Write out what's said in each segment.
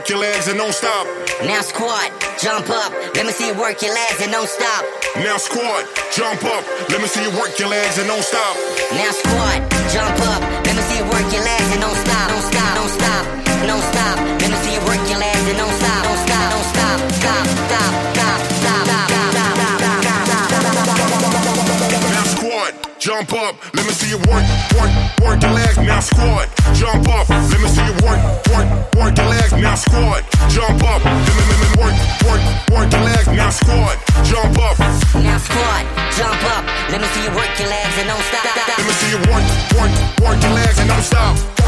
work your legs and don't stop. Now squat, jump up. Let me see you work your legs and don't stop. Now squat, jump up. Let me see you work your legs and don't stop. Now squat, jump up, let me see you work your legs and don't stop. Don't stop. Don't stop. Let me see you work your legs and don't stop. Don't stop. Don't stop. Stop. Stop. Stop. Stop. Now squat, jump up. Let me see you work, work, work your legs. Now squat, jump up. Let me see you work, work, work your legs. Now squat, jump up. Let me, let me work, work, work your legs. Now squat, jump up. Now squat, jump up. Let me see you work your legs and don't stop. Let me see you work, work, work your legs and don't stop.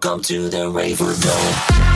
To the raver dome.